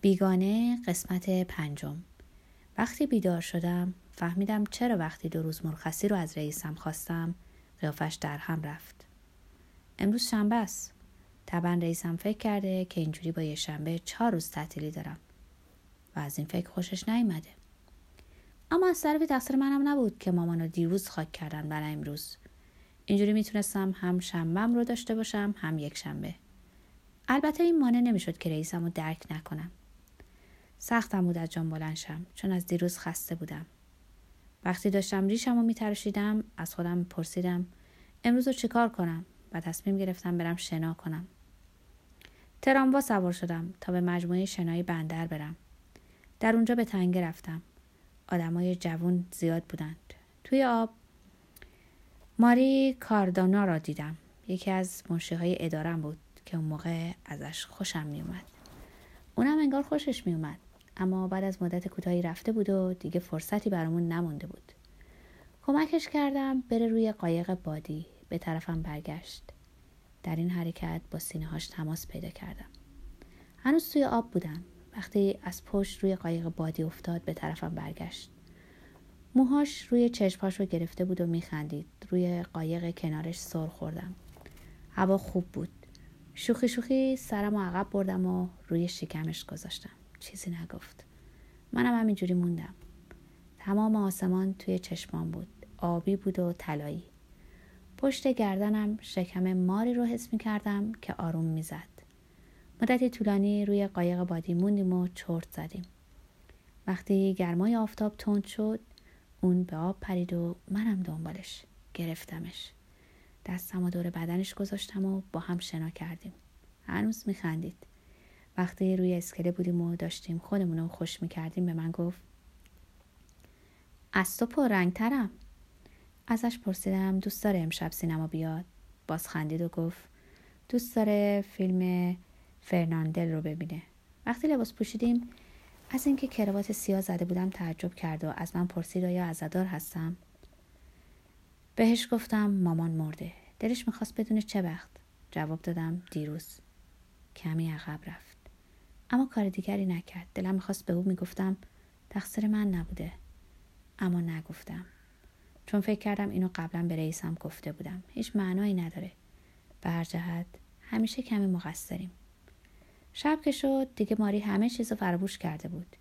بیگانه قسمت پنجم. وقتی بیدار شدم فهمیدم چرا وقتی دو روز مرخصی رو از رئیسم خواستم قیافش در هم رفت. امروز شنبه است. طبعا رئیسم فکر کرده که اینجوری با یه شنبه چهار روز تعطیلی دارم و از این فکر خوشش نیامده اما از طرفی تقصیر منم نبود که مامانو دیروز خاک کردن برای امروز. اینجوری می‌تونستم هم شنبم رو داشته باشم هم یک شنبه. البته این مانع نمی‌شد که رئیسم رو درک نکنم. سختم بود از جان بلند شم. چون از دیروز خسته بودم. وقتی داشتم ریشم رو میترشیدم از خودم پرسیدم امروز رو چیکار کنم؟ و تصمیم گرفتم برم شنا کنم. تراموا سوار شدم تا به مجموعه شنای بندر برم. در اونجا به تنگه رفتم. آدمای جوون زیاد بودند. توی آب ماری کاردانا را دیدم. یکی از منشی های ادارم بود که اون موقع ازش خوشم میومد اونم انگار خوشش میومد اما بعد از مدت کوتاهی رفته بود و دیگه فرصتی برامون نمونده بود. کمکش کردم بره روی قایق بادی به طرفم برگشت. در این حرکت با سینه هاش تماس پیدا کردم. هنوز توی آب بودم. وقتی از پشت روی قایق بادی افتاد به طرفم برگشت. موهاش روی چشمهاش رو گرفته بود و میخندید. روی قایق کنارش سر خوردم. هوا خوب بود. شوخی شوخی سرم و عقب بردم و روی شکمش گذاشتم. چیزی نگفت منم همینجوری موندم تمام آسمان توی چشمان بود آبی بود و طلایی پشت گردنم شکم ماری رو حس می کردم که آروم می‌زد. مدتی طولانی روی قایق بادی موندیم و چرت زدیم. وقتی گرمای آفتاب تند شد اون به آب پرید و منم دنبالش گرفتمش. دستم و دور بدنش گذاشتم و با هم شنا کردیم. هنوز میخندید. وقتی روی اسکله بودیم و داشتیم خودمون رو خوش می‌کردیم به من گفت از تو پر ترم. ازش پرسیدم دوست داره امشب سینما بیاد؟ باز خندید و گفت دوست داره فیلم فرناندل رو ببینه. وقتی لباس پوشیدیم از اینکه کراوات سیاه زده بودم تعجب کرد و از من پرسید آیا عزادار هستم؟ بهش گفتم مامان مرده. دلش می‌خواست بدونه چه وقت. جواب دادم دیروز. کمی عقب رفت. اما کار دیگری نکرد. دلم می‌خواست به او می‌گفتم تقصیر من نبوده. اما نگفتم. چون فکر کردم اینو قبلا به رئیسم گفته بودم. هیچ معنایی نداره. به هر جهت همیشه کمی مقصریم. شب که شد دیگه ماری همه چیز رو فراموش کرده بود.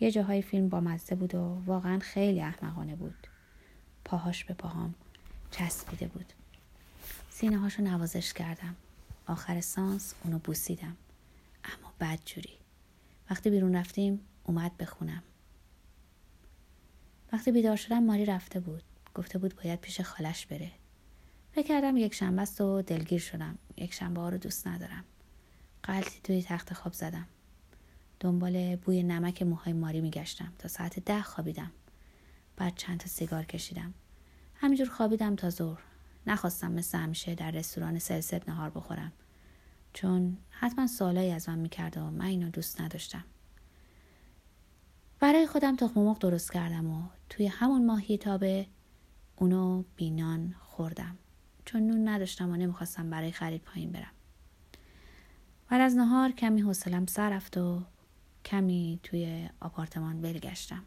یه جاهای فیلم با مزده بود و واقعا خیلی احمقانه بود. پاهاش به پاهام چسبیده بود. سینه هاشو نوازش کردم. آخر سانس اونو بوسیدم. اما بد جوری. وقتی بیرون رفتیم اومد بخونم وقتی بیدار شدم ماری رفته بود. گفته بود باید پیش خالش بره. فکر کردم یک شنبه است و دلگیر شدم. یک شنبه ها رو دوست ندارم. قلطی توی تخت خواب زدم. دنبال بوی نمک موهای ماری میگشتم. تا ساعت ده خوابیدم. بعد چند تا سیگار کشیدم. همینجور خوابیدم تا ظهر. نخواستم مثل همیشه در رستوران سلسب نهار بخورم. چون حتما سوالایی از من می‌کرد و من اینو دوست نداشتم. برای خودم تخم مرغ درست کردم و توی همون ماهی تابه اونو بینان خوردم. چون نون نداشتم و نمی‌خواستم برای خرید پایین برم. بعد از نهار کمی حوصلم سر رفت و کمی توی آپارتمان بلگشتم